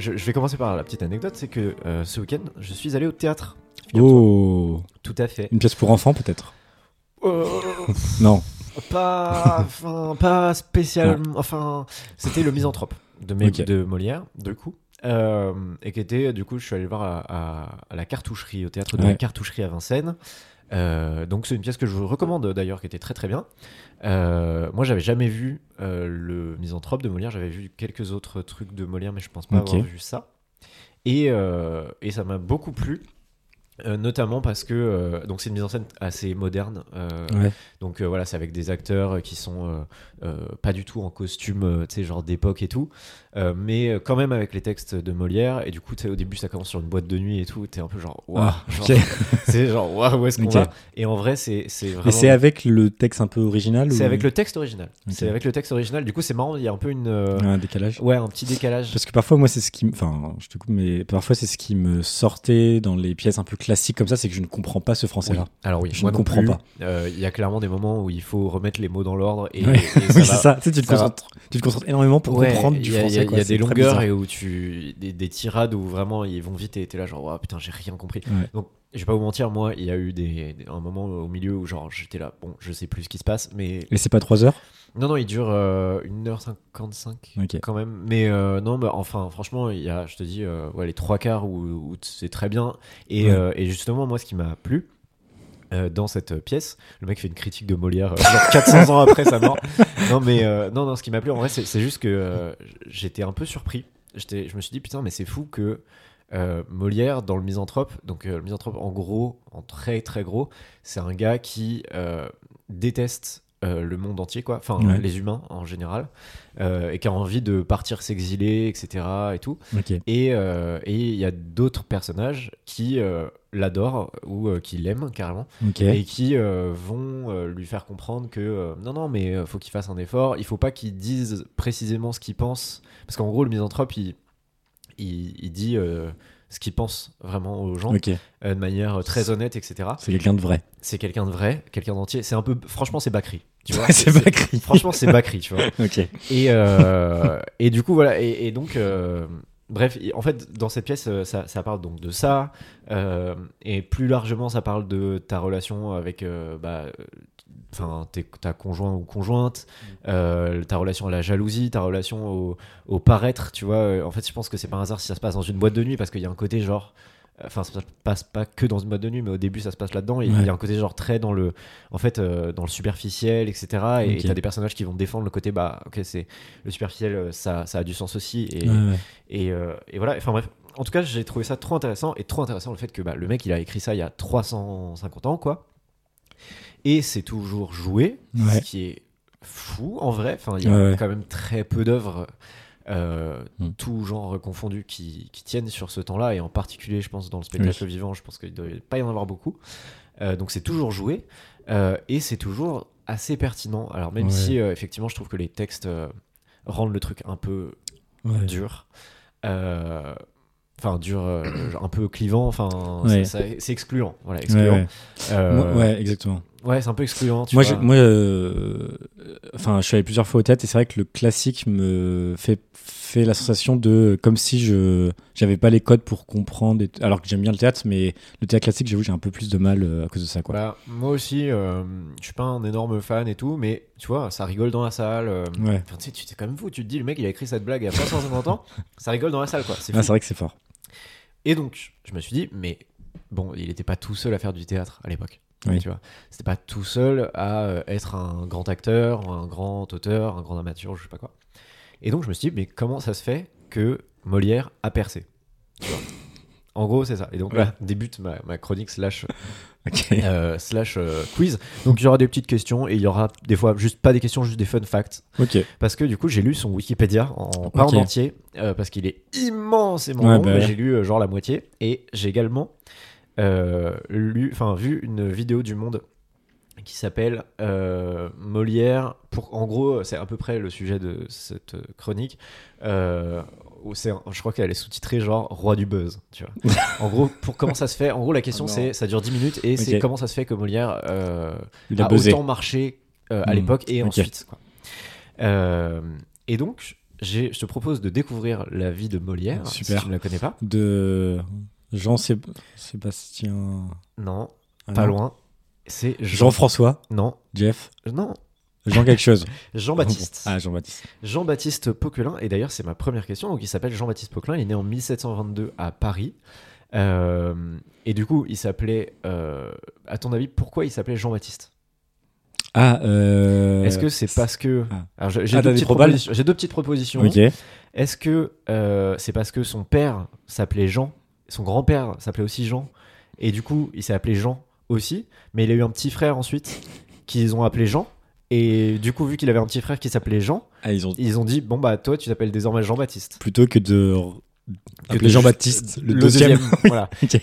je, je vais commencer par la petite anecdote, c'est que euh, ce week-end, je suis allé au théâtre. Oh Tout à fait. Une pièce pour enfants, peut-être Euh, Non. pas, enfin, pas spécialement. Enfin, c'était le Misanthrope de, de Molière, du coup. Euh, et qui était, du coup, je suis allé le voir à, à- à la cartoucherie, au théâtre de la cartoucherie à Vincennes. Euh, donc, c'est une pièce que je vous recommande d'ailleurs, qui était très très bien. Euh, moi, j'avais jamais vu euh, le Misanthrope de Molière, j'avais vu quelques autres trucs de Molière, mais je pense pas avoir vu ça. Et, et ça m'a beaucoup plu. Euh, notamment parce que euh, donc c'est une mise en scène assez moderne euh, Ouais. donc voilà, c'est avec des acteurs qui sont pas du tout en costume, tu sais, genre d'époque et tout, mais quand même avec les textes de Molière. Et du coup, tu sais, au début, ça commence sur une boîte de nuit et tout. T'es un peu genre, waouh, Ah, c'est genre, waouh, où est-ce qu'on va? Et en vrai, c'est c'est vraiment. Mais c'est avec le texte un peu original c'est ou- avec le texte original. C'est avec le texte original. Du coup, c'est marrant. Il y a un peu une, un décalage ouais, un petit décalage. Parce que parfois, moi, c'est ce qui me. Enfin, je te coupe, mais parfois, c'est ce qui me sortait dans les pièces un peu classiques comme ça, c'est que je ne comprends pas ce français-là. Oui. Alors oui, Je moi ne comprends plus. pas. Euh, Il y a clairement des moments où il faut remettre les mots dans l'ordre et, ça oui, va- c'est ça. Tu, sais, tu, te ça concentres, tu te concentres énormément pour Ouais, comprendre du français. Il y a, quoi. il y a C'est des longueurs et où tu des, des tirades où vraiment ils vont vite et t'es là genre oh, putain j'ai rien compris. Ouais. Donc je vais pas vous mentir moi il y a eu des, un moment au milieu où genre j'étais là bon je sais plus ce qui se passe mais Et c'est pas 3 heures non non il dure euh, 1h55 Ok. quand même mais euh, non bah, enfin franchement il y a je te dis euh, ouais, les trois quarts où, où c'est très bien et, Ouais. euh, et justement moi ce qui m'a plu euh, dans cette pièce, le mec fait une critique de Molière euh, genre 400 ans après sa mort. Non mais non non ce qui m'a plu en vrai c'est juste que j'étais un peu surpris. J'étais je me suis dit putain mais c'est fou que Molière dans le Misanthrope, donc le Misanthrope en gros, en très très gros, c'est un gars qui déteste euh, le monde entier quoi, enfin Ouais. les humains en général, euh, et qui a envie de partir s'exiler etc et tout. Ok. Et euh, et il y a d'autres personnages qui l'adorent ou qui l'aiment carrément et qui vont lui faire comprendre que non non mais faut qu'il fasse un effort il faut pas qu'il dise précisément ce qu'il pense parce qu'en gros le misanthrope il il, il dit ce qu'il pense vraiment aux gens euh, de manière très honnête etc C'est quelqu'un de vrai. c'est quelqu'un de vrai quelqu'un d'entier c'est un peu franchement c'est Bakri tu vois c'est écrit. franchement c'est Bakri tu vois et, euh, et du coup, voilà. Et, et donc, euh, bref, en fait, dans cette pièce, euh, ça, ça parle donc de ça. euh, et plus largement, ça parle de ta relation avec euh, bah, euh, enfin, ta conjoint ou conjointe, euh, ta relation à la jalousie, ta relation au, au paraître. Tu vois, Euh, en fait, je pense que c'est pas un hasard si ça se passe dans une boîte de nuit parce qu'il y a un côté genre. Enfin, ça se passe pas que dans une boîte de nuit, mais au début, ça se passe là-dedans. Il Ouais. y a un côté genre très dans le, en fait, euh, dans le superficiel, etc. Et Ok. t'as des personnages qui vont défendre le côté, bah, ok, c'est le superficiel, euh, ça, ça a du sens aussi. Et, Ouais, ouais. et, euh, et voilà, enfin bref. En tout cas, j'ai trouvé ça trop intéressant et trop intéressant le fait que bah, le mec il a écrit ça il y a 350 ans, quoi. Et c'est toujours joué, Ouais. ce qui est fou en vrai. Enfin, il y a Ouais, quand même très peu d'œuvres, euh, Mm. tout genre confondus, qui, qui tiennent sur ce temps-là. Et en particulier, je pense, dans le spectacle vivant, je pense qu'il ne doit pas y en avoir beaucoup. Euh, donc c'est toujours joué euh, et c'est toujours assez pertinent. Alors même Ouais. si euh, effectivement, je trouve que les textes rendent le truc un peu Ouais. dur. Enfin, dur, euh, un peu clivant, enfin, Ouais. c'est excluant. Voilà, excluant. ouais. Euh, ouais, exactement. ouais, c'est un peu excluant. Tu Moi, vois. je, moi euh, enfin, je suis allé plusieurs fois au théâtre et c'est vrai que le classique me fait, fait la sensation de comme si je j'avais pas les codes pour comprendre. et- alors que j'aime bien le théâtre, mais le théâtre classique, j'avoue, j'ai un peu plus de mal à cause de ça, quoi. Bah, moi aussi, je suis pas un énorme fan et tout, mais tu vois, ça rigole dans la salle. Ouais. enfin, tu sais, tu t'es quand même fou. Tu te dis, le mec, il a écrit cette blague il y a 350 ans, ça rigole dans la salle, quoi. C'est Ah, vrai que c'est fort. Et donc, je me suis dit, mais bon, il n'était pas tout seul à faire du théâtre à l'époque. Oui. Tu vois, c'était pas tout seul à euh, être un grand acteur, un grand auteur, un grand amateur, je sais pas quoi. Et donc, je me suis dit, mais comment ça se fait que Molière a percé Tu vois En gros, c'est ça. Et donc Ouais. là débute ma, ma chronique slash euh, slash euh, quiz. Donc il y aura des petites questions et il y aura des fois juste pas des questions, juste des fun facts. Ok. Parce que du coup j'ai lu son Wikipédia en pas Ok. en entier euh, parce qu'il est immensément Ouais, long. bah ouais. J'ai lu genre la moitié et j'ai également lu, enfin vu une vidéo du Monde qui s'appelle euh, Molière. Pour en gros c'est à peu près le sujet de cette chronique. Euh, je crois qu'elle est sous-titrée genre roi du buzz, tu vois. en gros, pour comment ça se fait En gros, la question Oh non. c'est, ça dure 10 minutes et c'est comment ça se fait que Molière euh, Il a a buzzé. autant marché euh, à Hmm, l'époque et ensuite. Quoi. Euh, et donc, je te propose de découvrir la vie de Molière, Super. si tu ne la connais pas. De Jean Sé- Sébastien. Non, Ah pas non. loin. C'est Jean... Jean-François, Non, Jeff, non, Jean quelque chose. Jean-Baptiste. Ah, Jean-Baptiste. Jean-Baptiste Poquelin, et d'ailleurs c'est ma première question, donc il s'appelle Jean-Baptiste Poquelin, il est né en 1722 à Paris, Euh, et du coup il s'appelait, euh, à ton avis, pourquoi il s'appelait Jean-Baptiste? Ah, euh... Est-ce que c'est parce que... Ah. J'ai Ah, deux, j'ai deux petites propositions. Est-ce que euh, c'est parce que son père s'appelait Jean, son grand-père s'appelait aussi Jean, et du coup il s'est appelé Jean aussi, mais il a eu un petit frère ensuite qu'ils ont appelé Jean, et du coup vu qu'il avait un petit frère qui s'appelait Jean, Ah, ils ont ils ont dit bon bah toi tu t'appelles désormais Jean-Baptiste. plutôt que de appeler Jean-Baptiste, le, deuxième. voilà. Ok.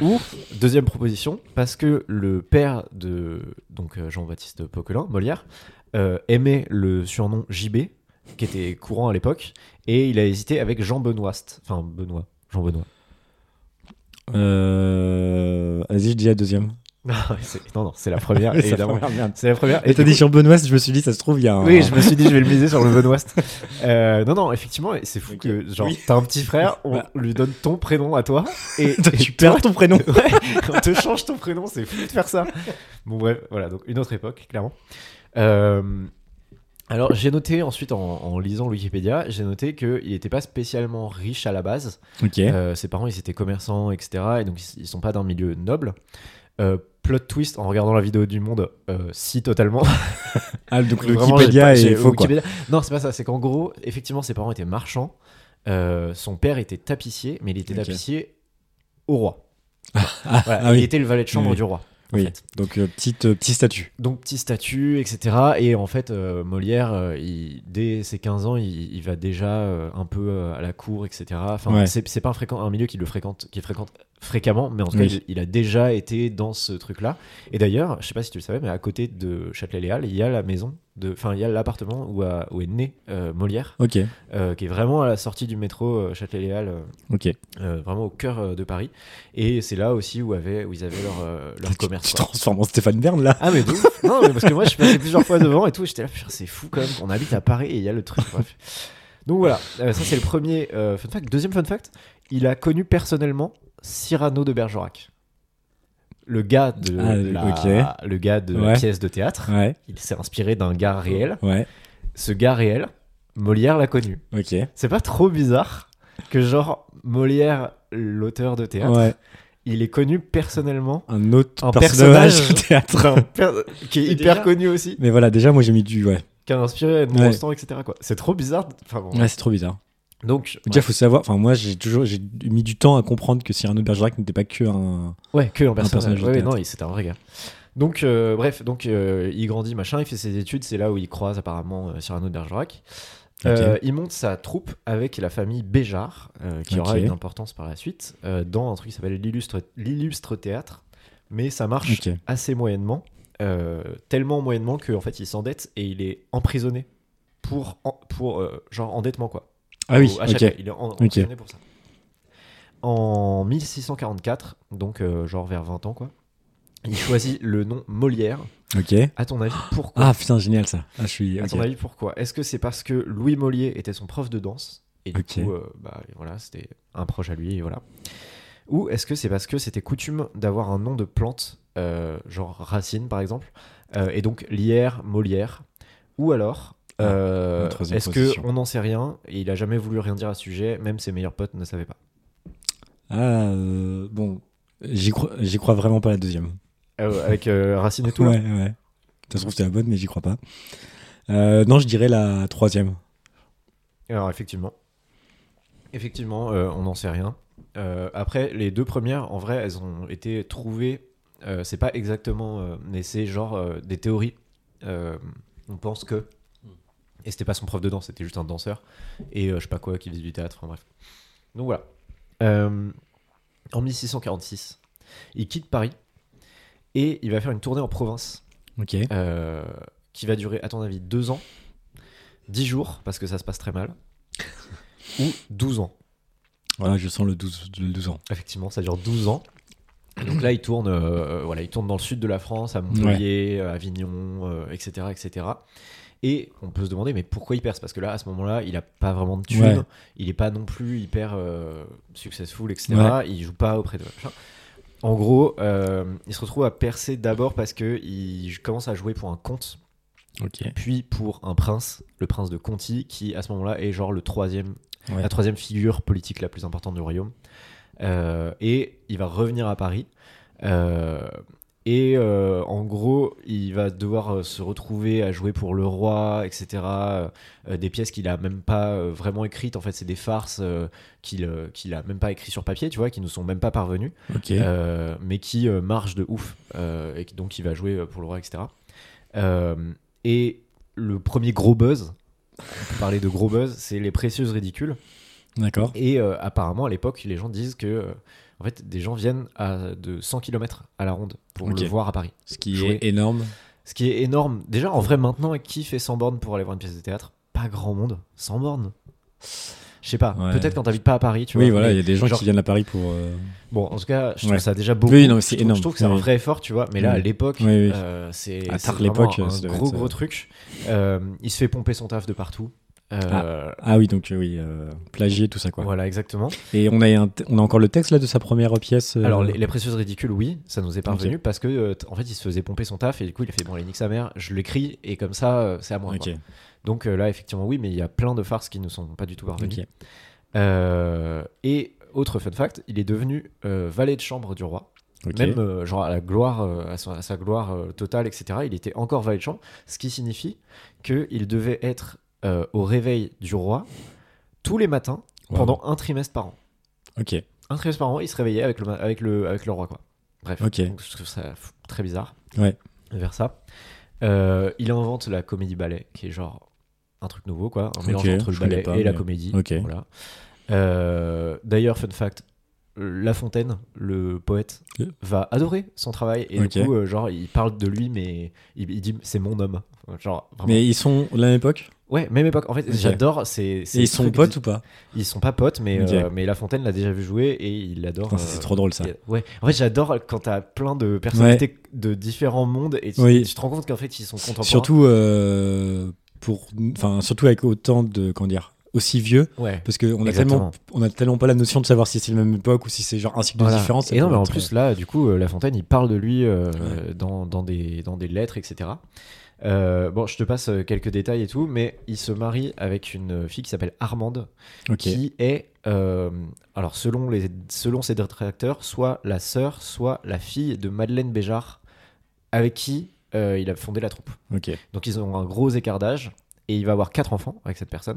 Ou deuxième proposition, parce que le père de donc euh, Jean-Baptiste Poquelin, Molière, euh, aimait le surnom JB, qui était courant à l'époque, et il a hésité avec Jean Benoist, enfin Benoît, Jean Benoît. Euh... Vas-y, je dis la deuxième. Non, non, non, c'est la première, évidemment. C'est la première. Et t'as dit coup- Jean-Benoît, je me suis dit, ça se trouve, il y a un. Oui, je me suis dit, je vais le miser sur le Benoist. Euh, non, non, effectivement, c'est fou que, genre, Oui. t'as un petit frère, on Bah. lui donne ton prénom à toi, et, et tu perds ton prénom. Ouais, on te change ton prénom, c'est fou de faire ça. Bon, bref, voilà, donc une autre époque, clairement. Euh, alors, j'ai noté ensuite, en, en lisant Wikipédia, j'ai noté qu'il n'était pas spécialement riche à la base. Ok. Euh, ses parents, ils étaient commerçants, etc. Et donc, ils, ils sont pas d'un milieu noble. Euh, plot twist, en regardant la vidéo du Monde, euh, si totalement. Ah, donc le Wikipédia est faux, quoi. Wikipédia- Non, c'est pas ça. C'est qu'en gros, effectivement, ses parents étaient marchands. Euh, son père était tapissier, mais il était tapissier au roi. Ah, Voilà, ah il oui. était le valet de chambre Oui. du roi. en Oui. fait. Donc, euh, petite, euh, petit statut. Donc petit statut, etc. Et en fait, euh, Molière, il- dès ses 15 ans, il, il va déjà un peu à la cour, etc. Enfin, Ouais. c'est pas un, fréquent, un milieu qui le fréquente, qui fréquente fréquemment, mais en tout Oui. cas, il, il a déjà été dans ce truc-là. Et d'ailleurs, je sais pas si tu le savais, mais à côté de Châtelet-Léal, il y a la maison, de, enfin, il y a l'appartement où, a- où est né euh, Molière, Ok. euh, qui est vraiment à la sortie du métro euh, Châtelet-Léal. Ok. euh, vraiment au cœur de Paris. Et c'est là aussi où, avait, où ils avaient leur, leur Tu- commerce. Tu te transformes en Stéphane Bern, là. Ah mais ouf. Non mais parce que moi je suis passé plusieurs fois devant et tout, j'étais là, c'est fou quand même, on habite à Paris et il y a le truc. Bref. Donc voilà, ça c'est le premier fun fact. Deuxième fun fact, il a connu personnellement Cyrano de Bergerac. Le gars de Ah, la, le gars de la pièce de théâtre, Ouais. il s'est inspiré d'un gars réel. Ouais. Ce gars réel, Molière l'a connu. Ok. C'est pas trop bizarre que genre Molière, l'auteur de théâtre, Ouais. il est connu personnellement Un autre Un personnage, personnage. de théâtre. per- qui est hyper déjà- connu aussi. Mais voilà, déjà, moi, j'ai mis du. Ouais. qui a inspiré Edmond Ouais. Rostand, etc. Quoi. C'est trop bizarre. Enfin, bon. Ouais, c'est trop bizarre. Donc, Déjà, ouais. faut savoir. Enfin, moi, j'ai toujours j'ai mis du temps à comprendre que Cyrano de Bergerac n'était pas que un. ouais, que un personnage. personnage de Ouais, non, c'était un vrai gars. Donc, euh, bref, donc euh, il grandit, machin, il fait ses études, c'est là où il croise apparemment euh, Cyrano de Bergerac. Euh, il monte sa troupe avec la famille Béjart, euh, qui aura une importance par la suite, dans un truc qui s'appelle l'illustre l'illustre théâtre. Mais ça marche assez moyennement, tellement moyennement qu'en fait il s'endette et il est emprisonné pour, en- pour genre endettement quoi. Ah oui, Au- à ok. Châtelet. Il est en- emprisonné pour ça. En 1644, donc euh, genre vers 20 ans quoi, il choisit le nom Molière. Ok. À ton avis, pourquoi Ah putain, génial ça. Ah, je suis. À ton avis, pourquoi? Est-ce que c'est parce que Louis Mollier était son prof de danse et du coup, euh, bah, voilà, c'était un proche à lui, et voilà. Ou est-ce que c'est parce que c'était coutume d'avoir un nom de plante, euh, genre racine par exemple, et donc lierre, Molière? Ou alors, euh, une troisième est-ce qu'on n'en sait rien et il a jamais voulu rien dire à ce sujet, même ses meilleurs potes ne savaient pas Ah, euh, bon. J'y crois, crois vraiment pas la deuxième. Euh, Avec euh, racine et tout ouais, ouais. Ça se trouve, c'est la bonne, mais j'y crois pas. Euh, non, je dirais la troisième. Alors effectivement, effectivement, euh, on n'en sait rien. Euh, après, les deux premières, en vrai, elles ont été trouvées. euh, c'est pas exactement, euh, mais c'est genre euh, des théories. Euh, on pense que et c'était pas son prof de danse, c'était juste un danseur et euh, je sais pas quoi qui faisait du théâtre. Enfin bref. Donc voilà. Euh, en 1646, il quitte Paris et il va faire une tournée en province Ok. euh, qui va durer, à ton avis, deux ans, 10 jours, parce que ça se passe très mal, ou 12 ans. Voilà, je sens le 12, le 12 ans. Effectivement, ça dure 12 ans. Et donc là, il tourne, euh, voilà, il tourne dans le sud de la France, à Montpellier, à Avignon, euh, etc., etc. Et on peut se demander, mais pourquoi il perce? Parce que là, à ce moment-là, il a pas vraiment de thunes, Ouais. il est pas non plus hyper euh, successful, etc. Ouais. Il joue pas auprès de. En gros, euh, il se retrouve à percer d'abord parce que il commence à jouer pour un comte, puis pour un prince, le prince de Conti, qui à ce moment-là est genre le troisième, Ouais. la troisième figure politique la plus importante du royaume. Euh, et il va revenir à Paris. Euh, et euh, en gros, il va devoir euh, se retrouver à jouer pour le roi, etc. Euh, des pièces qu'il a même pas vraiment écrites. En fait, c'est des farces euh, qu'il qu'il a même pas écrites sur papier, tu vois, qui nous sont même pas parvenues, Ok. euh, mais qui marchent de ouf. Et donc, il va jouer pour le roi, etc. Et le premier gros buzz, on peut parler de gros buzz, c'est les précieuses ridicules. D'accord. Et apparemment, à l'époque, les gens disent que en fait, des gens viennent à de 100 km à la ronde pour Ok. le voir à Paris. Ce qui Jouer. est énorme. Ce qui est énorme. Déjà, en vrai, maintenant, qui fait 100 bornes pour aller voir une pièce de théâtre? Pas grand monde. 100 bornes? Je sais pas. Ouais. Peut-être quand t'habites pas à Paris, tu Oui, vois. voilà, il y a des gens genre- qui viennent à Paris pour. euh, Bon, en tout cas, je trouve Ouais. ça déjà beaucoup. Oui, non, mais c'est énorme. Je trouve que c'est un Oui. vrai effort, tu vois. Mais là, à Oui. l'époque, Oui, oui. euh, c'est À l'époque, un gros, gros euh, truc. Euh, il se fait pomper son taf de partout. Euh, Ah oui, donc euh, oui, euh, plagier, tout ça quoi. Voilà, exactement. Et on a, un on a encore le texte là de sa première pièce. Alors, les, les précieuses ridicules, oui, ça nous est parvenu parce que, en fait, il se faisait pomper son taf et du coup, il a fait bon, allez, nique sa mère, je l'écris et comme ça, c'est à moi. Donc là, effectivement, oui, mais il y a plein de farces qui ne sont pas du tout parvenues. Euh, et autre fun fact, il est devenu euh, valet de chambre du roi. Même euh, genre à la gloire, à, sa, à sa gloire totale, etc. Il était encore valet de chambre, ce qui signifie qu'il devait être euh, au réveil du roi tous les matins Wow. pendant un trimestre par an. Ok. Un trimestre par an, il se réveillait avec le, avec le, avec le roi, quoi. Bref, Ok. donc je trouve ça très bizarre. Ouais. Vers ça. Euh, il invente la comédie ballet, qui est genre un truc nouveau, quoi. Un mélange Ok, entre le ballet pas, et la comédie. Voilà. Euh, D'ailleurs, fun fact, La Fontaine, le poète, va adorer son travail et du coup, euh, genre, il parle de lui, mais il, il dit c'est mon homme. Genre, vraiment. Mais ils sont de la même époque? Ouais, même époque. En fait, j'adore. C'est, c'est ils sont potes ou pas Ils sont pas potes, mais, Ok. euh, mais La Fontaine l'a déjà vu jouer et il l'adore. Putain, ça, euh, C'est trop drôle ça. Ouais, en fait, j'adore quand t'as plein de personnalités de différents mondes et tu, Oui. tu te rends compte qu'en fait, ils sont contemporains. Surtout euh, pour, enfin surtout avec autant de, comment dire, aussi vieux, Ouais. parce que on a tellement, on a tellement pas la notion de savoir si c'est la même époque ou si c'est genre un cycle de Voilà. différence. ça Et non, mais en plus, là, du coup, La Fontaine, il parle de lui euh, Ouais. dans, dans, des, dans des lettres, etc. Euh, bon, je te passe euh, quelques détails et tout, mais il se marie avec une fille qui s'appelle Armande, qui est, euh, alors selon, les, selon ses détracteurs, soit la sœur, soit la fille de Madeleine Béjart, avec qui euh, il a fondé la troupe. Donc ils ont un gros écart d'âge, et il va avoir quatre enfants avec cette personne.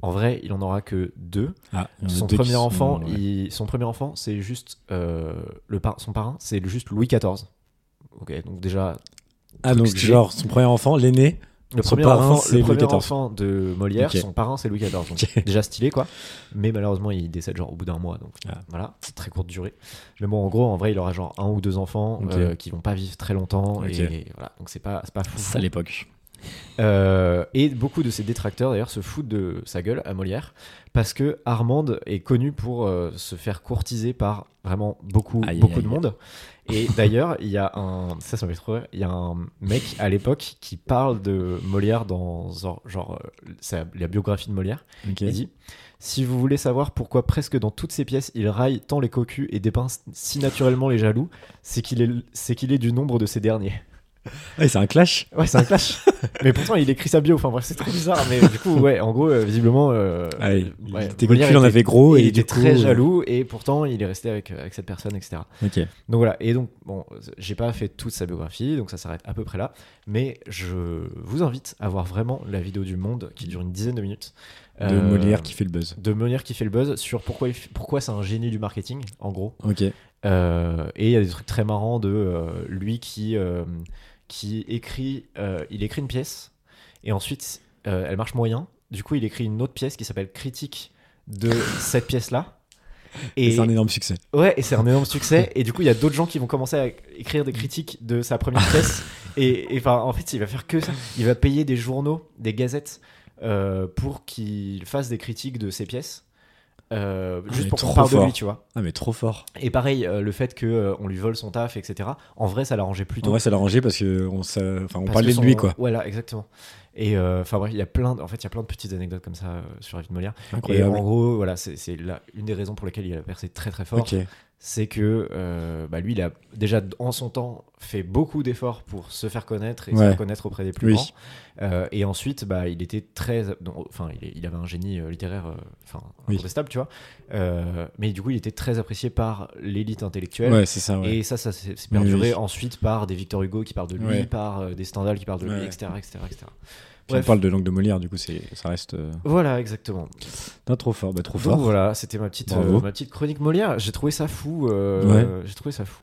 En vrai, il en aura que deux. Ah, Son deux premier enfant, il- son premier enfant, c'est juste le par- son parrain, c'est juste Louis XIV. Ok, donc déjà Ah donc genre son premier enfant, l'aîné. le premier parrain, enfant, c'est le premier enfant de Molière, son parrain c'est Louis XIV. Donc déjà stylé quoi. Mais malheureusement, il décède genre au bout d'un mois, donc Ah. voilà, c'est très courte durée. Mais bon, en gros, en vrai, il aura genre un ou deux enfants euh, qui vont pas vivre très longtemps et voilà, donc c'est pas c'est pas fou. Ça à l'époque. Euh, et beaucoup de ses détracteurs d'ailleurs se foutent de sa gueule à Molière parce que Armande est connue pour euh, se faire courtiser par vraiment beaucoup Aïe, beaucoup aïe, de aïe. monde. Et d'ailleurs, il y a un ça ça me fait trop rire, il y a un mec à l'époque qui parle de Molière dans genre, euh, sa- la biographie de Molière. Il dit si vous voulez savoir pourquoi presque dans toutes ses pièces il raille tant les cocus et dépeint si naturellement les jaloux, c'est qu'il est c'est qu'il est du nombre de ces derniers. Ah, c'est un clash. Ouais, c'est un clash. mais pourtant, il écrit sa bio. Enfin, bref, c'est trop bizarre. Mais du coup, ouais, en gros, euh, visiblement, euh, Ah, ouais, était il en avait gros et il était coup, très euh, jaloux et pourtant, il est resté avec, euh, avec cette personne, etc. Ok. Donc voilà. Et donc, bon, j'ai pas fait toute sa biographie, donc ça s'arrête à peu près là. Mais je vous invite à voir vraiment la vidéo du Monde qui dure une dizaine de minutes. De Euh, Molière qui fait le buzz. De Molière qui fait le buzz sur pourquoi, pourquoi c'est un génie du marketing, en gros. Ok. Euh, et il y a des trucs très marrants de euh, lui qui, euh, qui écrit, euh, il écrit une pièce et ensuite euh, elle marche moyen. Du coup, il écrit une autre pièce qui s'appelle Critique de cette pièce-là. Et Et, c'est un énorme succès. ouais, et c'est un énorme succès. Et du coup, il y a d'autres gens qui vont commencer à écrire des critiques de sa première pièce. Et et, enfin, en fait, il va faire que ça. Il va payer des journaux, des gazettes euh, pour qu'ils fassent des critiques de ses pièces. Euh, Ah, juste pour qu'on parle de lui, tu vois. Ah, mais trop fort. Et pareil, euh, le fait qu'on lui vole son taf, etc. En vrai, ça l'arrangeait plutôt. En vrai, ça l'a rangé parce que on, parlait que de son- lui, quoi. Voilà, exactement. Et euh, enfin bref, il y a plein, de- en fait, il y a plein de petites anecdotes comme ça euh, sur la vie de Molière. Et Incroyable. en gros, voilà, c'est une des raisons pour lesquelles il a percé très très fort. Ok. C'est que euh, bah, lui, il a déjà en son temps fait beaucoup d'efforts pour se faire connaître et se faire connaître auprès des plus Oui. grands. Euh, et ensuite, bah, il était très, enfin, il, avait un génie euh, littéraire, enfin, Oui. incontestable, tu vois. Euh, mais du coup, il était très apprécié par l'élite intellectuelle. Ouais, c'est ça, ouais. Et ça, ça s'est perduré oui. ensuite par des Victor Hugo qui parlent de lui, par des Stendhal qui parlent de lui, Ouais. etc., etc., etc. On parle de langue de Molière, du coup, c'est, ça reste euh, Voilà, exactement. pas trop fort. Bah, trop Donc fort. voilà, c'était ma petite, euh, ma petite chronique Molière. J'ai trouvé ça fou. euh, Ouais. J'ai trouvé ça fou.